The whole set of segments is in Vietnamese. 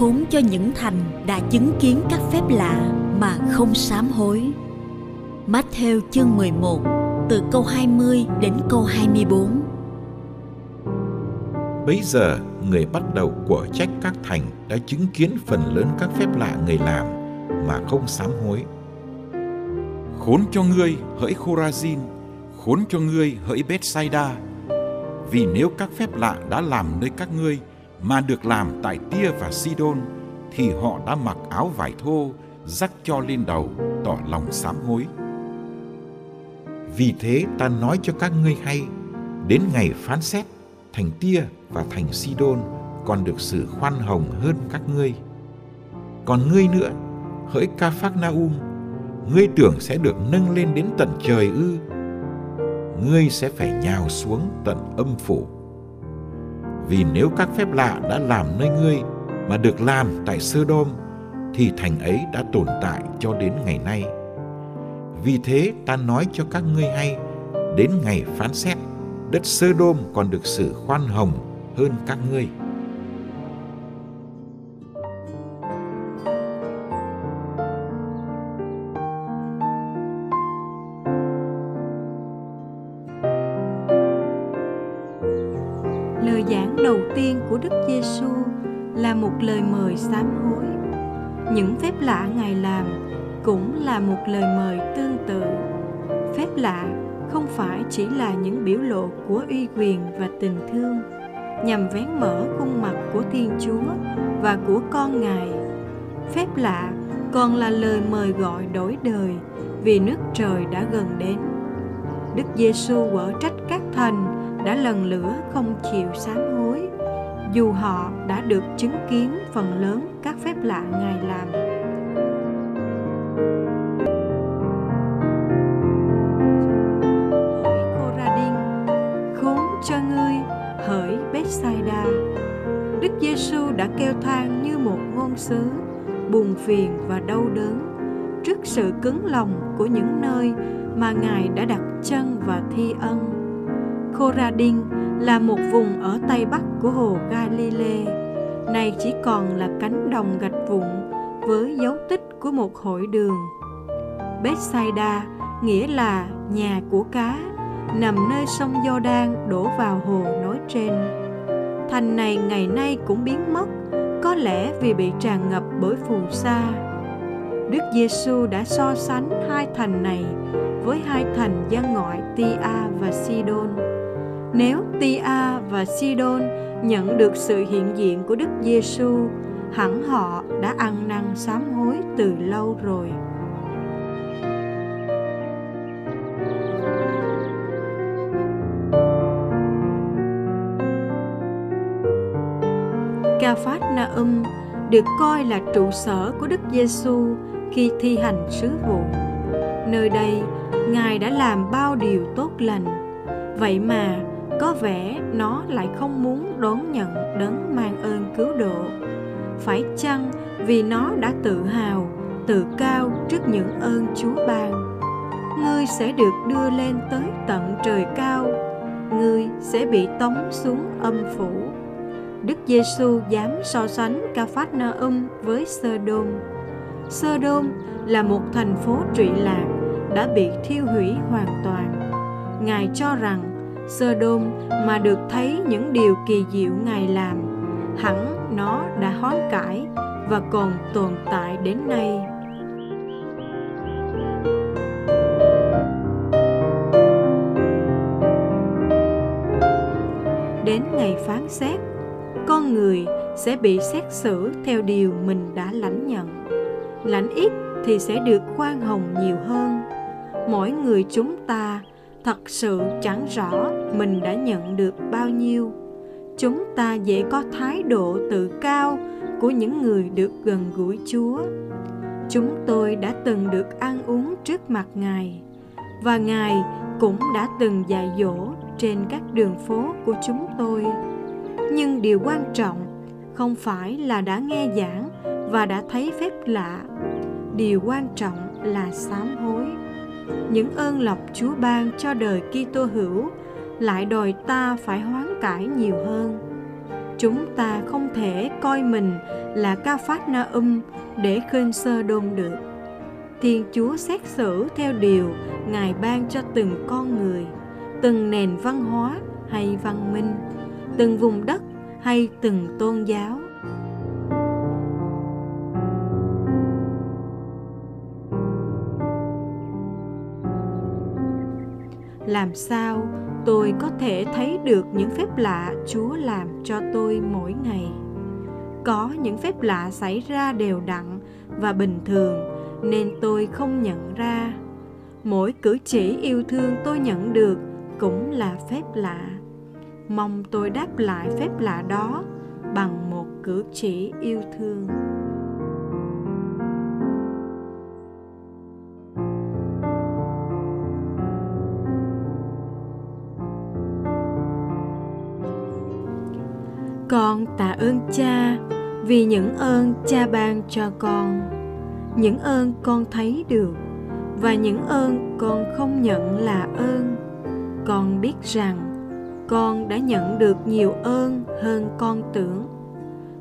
Khốn cho những thành đã chứng kiến các phép lạ mà không sám hối. Matthew chương 11 từ câu 20 đến câu 24. Bấy giờ, người bắt đầu của trách các thành đã chứng kiến phần lớn các phép lạ người làm mà không sám hối. Khốn cho ngươi hỡi Khorazin, khốn cho ngươi hỡi Bethsaida, vì nếu các phép lạ đã làm nơi các ngươi mà được làm tại Tia và Sidon thì họ đã mặc áo vải thô rắc cho lên đầu tỏ lòng sám hối. Vì thế ta nói cho các ngươi hay, đến ngày phán xét, thành Tia và thành Sidon còn được sự khoan hồng hơn các ngươi. Còn ngươi nữa, hỡi ca phác na um, ngươi tưởng sẽ được nâng lên đến tận trời ư? Ngươi sẽ phải nhào xuống tận âm phủ vì nếu các phép lạ đã làm nơi ngươi mà được làm tại sơ đôm, thì thành ấy đã tồn tại cho đến ngày nay. Vì thế, ta nói cho các ngươi hay, đến ngày phán xét, đất sơ đôm còn được sự khoan hồng hơn các ngươi. Đức Giêsu là một lời mời sám hối. Những phép lạ Ngài làm cũng là một lời mời tương tự. Phép lạ không phải chỉ là những biểu lộ của uy quyền và tình thương nhằm vén mở khuôn mặt của Thiên Chúa và của con Ngài. Phép lạ còn là lời mời gọi đổi đời vì nước trời đã gần đến. Đức Giêsu quở trách các thành đã lần lửa không chịu sám hối dù họ đã được chứng kiến phần lớn các phép lạ ngài làm. Hỡi khốn cho ngươi, hỡi Bethsaida. Đức Giêsu đã kêu than như một ngôn sứ, buồn phiền và đau đớn trước sự cứng lòng của những nơi mà Ngài đã đặt chân và thi ân. Khoradin là một vùng ở tây bắc của hồ Galilee, nay chỉ còn là cánh đồng gạch vụn với dấu tích của một hội đường. Bethsaida nghĩa là nhà của cá, nằm nơi sông Giođan đổ vào hồ nói trên. Thành này ngày nay cũng biến mất, có lẽ vì bị tràn ngập bởi phù sa. Đức Giêsu đã so sánh hai thành này với hai thành dân ngoại Tia và Sidon nếu Tia và Sidon nhận được sự hiện diện của Đức Giêsu, hẳn họ đã ăn năn sám hối từ lâu rồi. Ca Phát Na Um được coi là trụ sở của Đức Giêsu khi thi hành sứ vụ. Nơi đây, Ngài đã làm bao điều tốt lành. Vậy mà có vẻ nó lại không muốn đón nhận đấng mang ơn cứu độ. Phải chăng vì nó đã tự hào, tự cao trước những ơn chúa ban? Ngươi sẽ được đưa lên tới tận trời cao. Ngươi sẽ bị tống xuống âm phủ. Đức giêsu dám so sánh ca phát na um với sơ đôn sơ đôn là một thành phố trụy lạc đã bị thiêu hủy hoàn toàn. Ngài cho rằng Sodom mà được thấy những điều kỳ diệu Ngài làm, hẳn nó đã hoán cải và còn tồn tại đến nay. Đến ngày phán xét, con người sẽ bị xét xử theo điều mình đã lãnh nhận. Lãnh ít thì sẽ được khoan hồng nhiều hơn. Mỗi người chúng ta thật sự chẳng rõ mình đã nhận được bao nhiêu. Chúng ta dễ có thái độ tự cao của những người được gần gũi chúa. Chúng tôi đã từng được ăn uống trước mặt ngài, và ngài cũng đã từng dạy dỗ trên các đường phố của chúng tôi. Nhưng điều quan trọng không phải là đã nghe giảng và đã thấy phép lạ. Điều quan trọng là sám hối những ơn lộc Chúa ban cho đời Kitô hữu lại đòi ta phải hoán cải nhiều hơn. Chúng ta không thể coi mình là ca phát na um để khên sơ đôn được. Thiên Chúa xét xử theo điều Ngài ban cho từng con người, từng nền văn hóa hay văn minh, từng vùng đất hay từng tôn giáo làm sao tôi có thể thấy được những phép lạ chúa làm cho tôi mỗi ngày? Có những phép lạ xảy ra đều đặn và bình thường, nên tôi không nhận ra. Mỗi cử chỉ yêu thương tôi nhận được cũng là phép lạ. Mong tôi đáp lại phép lạ đó bằng một cử chỉ yêu thương. Con tạ ơn cha vì những ơn cha ban cho con, những ơn con thấy được và những ơn con không nhận là ơn. Con biết rằng con đã nhận được nhiều ơn hơn con tưởng.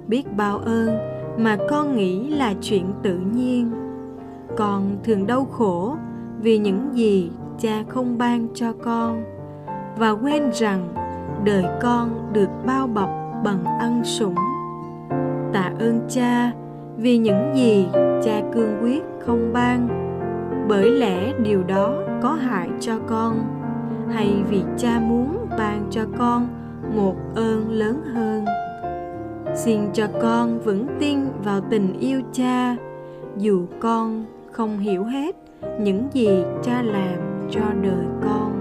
Biết bao ơn mà con nghĩ là chuyện tự nhiên. Con thường đau khổ vì những gì cha không ban cho con và quên rằng đời con được bao bọc bằng ân sủng. Tạ ơn cha, vì những gì cha cương quyết không ban. Bởi lẽ điều đó có hại cho con, hay vì cha muốn ban cho con một ơn lớn hơn. Xin cho con vững tin vào tình yêu cha, dù con không hiểu hết những gì cha làm cho đời con.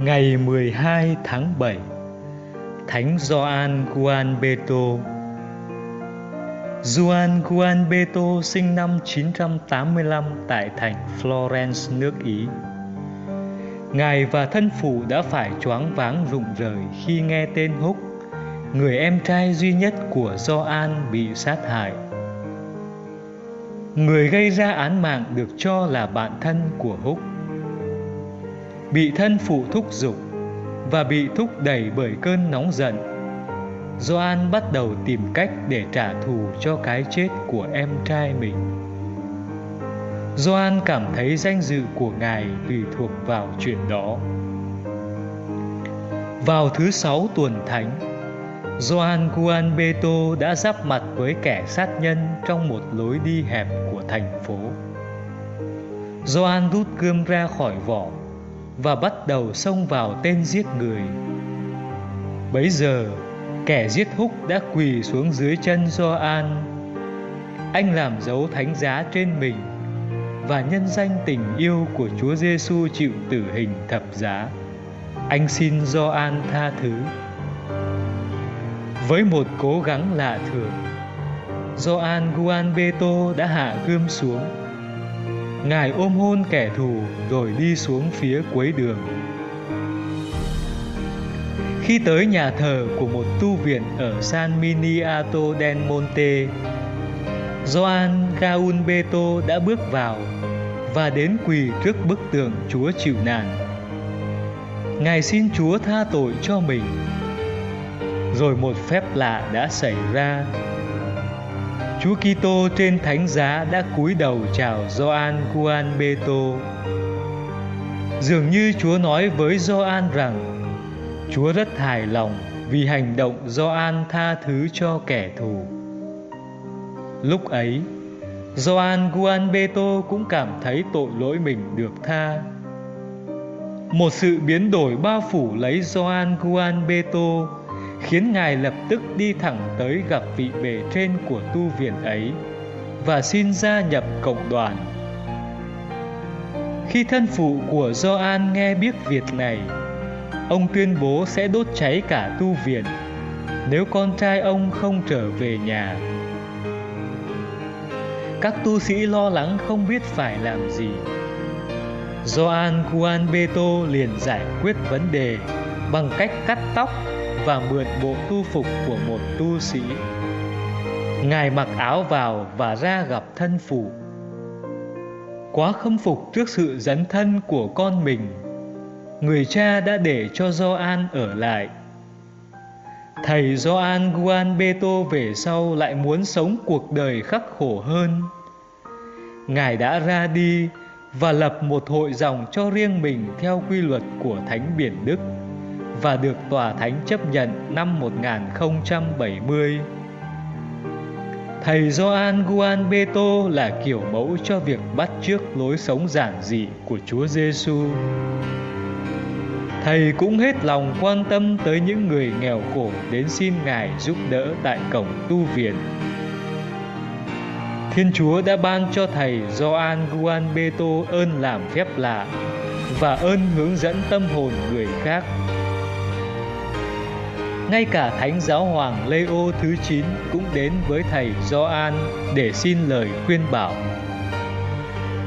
Ngày 12 tháng 7 Thánh Gioan Juan Beto Juan Juan Beto sinh năm 985 tại thành Florence, nước Ý. Ngài và thân phụ đã phải choáng váng rụng rời khi nghe tên Húc, người em trai duy nhất của Gioan bị sát hại. Người gây ra án mạng được cho là bạn thân của Húc bị thân phụ thúc giục và bị thúc đẩy bởi cơn nóng giận. Gioan bắt đầu tìm cách để trả thù cho cái chết của em trai mình. Gioan cảm thấy danh dự của ngài tùy thuộc vào chuyện đó. Vào thứ sáu tuần thánh, Gioan Juan Beto đã giáp mặt với kẻ sát nhân trong một lối đi hẹp của thành phố. Gioan rút gươm ra khỏi vỏ và bắt đầu xông vào tên giết người. Bấy giờ, kẻ giết húc đã quỳ xuống dưới chân Gioan. Anh làm dấu thánh giá trên mình và nhân danh tình yêu của Chúa Giêsu chịu tử hình thập giá. anh xin Gioan tha thứ. Với một cố gắng lạ thường, Gioan Beto đã hạ gươm xuống. Ngài ôm hôn kẻ thù rồi đi xuống phía cuối đường. Khi tới nhà thờ của một tu viện ở San Miniato del Monte, Gioan Gaunbeto đã bước vào và đến quỳ trước bức tượng Chúa chịu nạn. Ngài xin Chúa tha tội cho mình. Rồi một phép lạ đã xảy ra. Chúa Kitô trên thánh giá đã cúi đầu chào Gioan Guanbeto. Dường như Chúa nói với Gioan rằng Chúa rất hài lòng vì hành động Gioan tha thứ cho kẻ thù. Lúc ấy, Gioan Guanbeto cũng cảm thấy tội lỗi mình được tha. Một sự biến đổi bao phủ lấy Gioan Guanbeto khiến ngài lập tức đi thẳng tới gặp vị bề trên của tu viện ấy và xin gia nhập cộng đoàn. Khi thân phụ của Gioan nghe biết việc này, ông tuyên bố sẽ đốt cháy cả tu viện nếu con trai ông không trở về nhà. Các tu sĩ lo lắng không biết phải làm gì. Gioan Guanbeto liền giải quyết vấn đề bằng cách cắt tóc và mượn bộ tu phục của một tu sĩ. Ngài mặc áo vào và ra gặp thân phụ. Quá khâm phục trước sự dấn thân của con mình, người cha đã để cho Gioan ở lại. Thầy Gioan Guanbeto về sau lại muốn sống cuộc đời khắc khổ hơn. Ngài đã ra đi và lập một hội dòng cho riêng mình theo quy luật của Thánh Biển Đức và được Tòa Thánh chấp nhận năm 1070. Thầy Gioan Guan Beto là kiểu mẫu cho việc bắt chước lối sống giản dị của Chúa Giêsu. Thầy cũng hết lòng quan tâm tới những người nghèo khổ đến xin Ngài giúp đỡ tại cổng tu viện. Thiên Chúa đã ban cho thầy Gioan Guan Beto ơn làm phép lạ và ơn hướng dẫn tâm hồn người khác ngay cả Thánh Giáo Hoàng Leo thứ 9 cũng đến với thầy Gioan để xin lời khuyên bảo.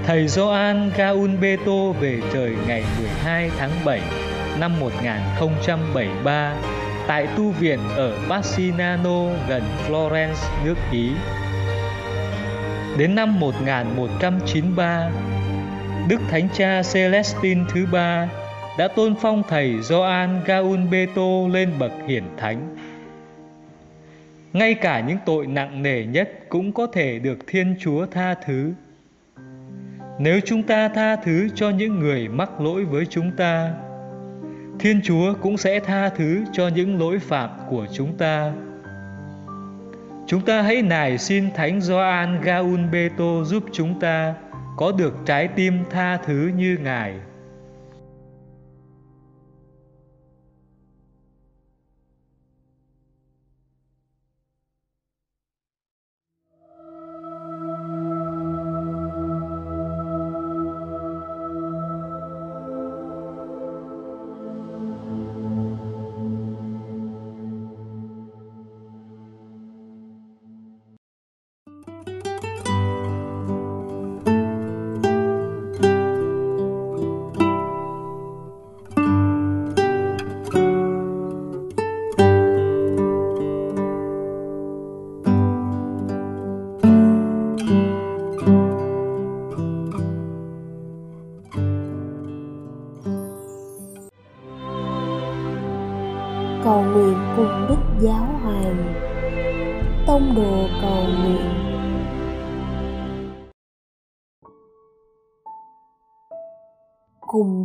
Thầy Gioan Gaunbeto về trời ngày 12 tháng 7 năm 1073 tại tu viện ở Bassinano gần Florence, nước Ý. Đến năm 1193, Đức Thánh Cha Celestine thứ ba đã tôn phong thầy Gioan Gaunbeto lên bậc hiển thánh. Ngay cả những tội nặng nề nhất cũng có thể được Thiên Chúa tha thứ. Nếu chúng ta tha thứ cho những người mắc lỗi với chúng ta, Thiên Chúa cũng sẽ tha thứ cho những lỗi phạm của chúng ta. Chúng ta hãy nài xin Thánh Gioan Gaunbeto giúp chúng ta có được trái tim tha thứ như Ngài.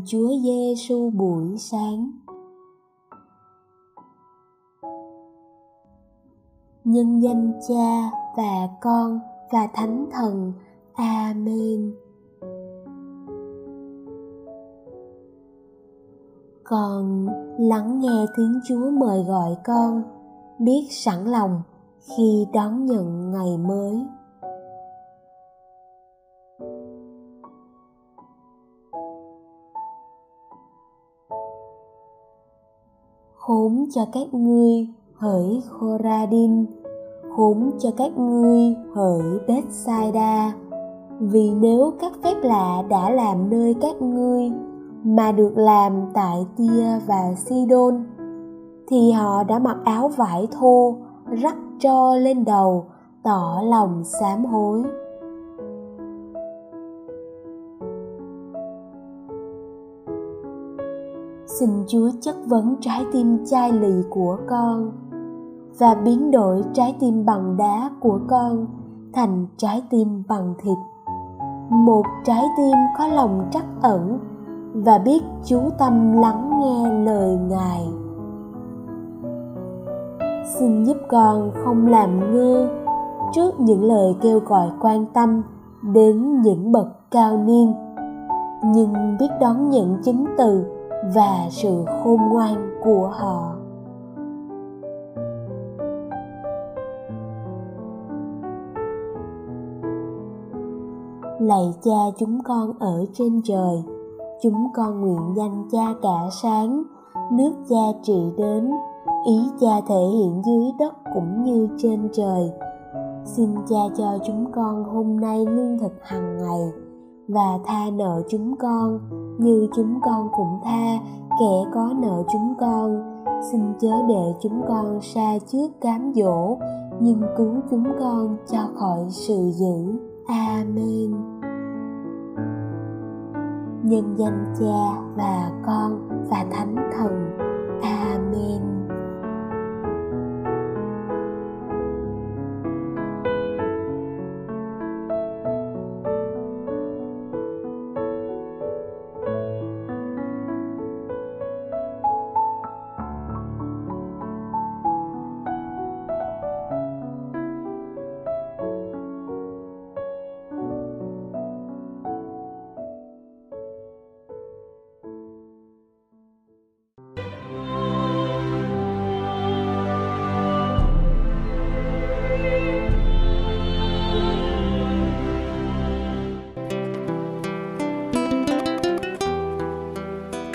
Chúa Giêsu buổi sáng Nhân danh Cha và Con và Thánh Thần. Amen. con lắng nghe tiếng chúa mời gọi con, biết sẵn lòng khi đón nhận ngày mới cho các ngươi hỡi Khoradin khốn cho các ngươi hỡi Bethsaida. Vì nếu các phép lạ đã làm nơi các ngươi mà được làm tại Tia và Sidon, thì họ đã mặc áo vải thô, rắc tro lên đầu, tỏ lòng sám hối. Xin chúa chất vấn trái tim chai lì của con và biến đổi trái tim bằng đá của con thành trái tim bằng thịt. Một trái tim có lòng trắc ẩn và biết chú tâm lắng nghe lời ngài. Xin giúp con không làm ngơ trước những lời kêu gọi quan tâm đến những bậc cao niên, nhưng biết đón nhận chính từ và sự khôn ngoan của họ. Lạy cha chúng con ở trên trời, chúng con nguyện danh cha cả sáng, nước cha trị đến, ý cha thể hiện dưới đất cũng như trên trời. Xin cha cho chúng con hôm nay lương thực hàng ngày và tha nợ chúng con, như chúng con cũng tha, kẻ có nợ chúng con. Xin chớ để chúng con xa trước cám dỗ, nhưng cứu chúng con cho khỏi sự dữ. Amen. Nhân danh cha và con và thánh thần.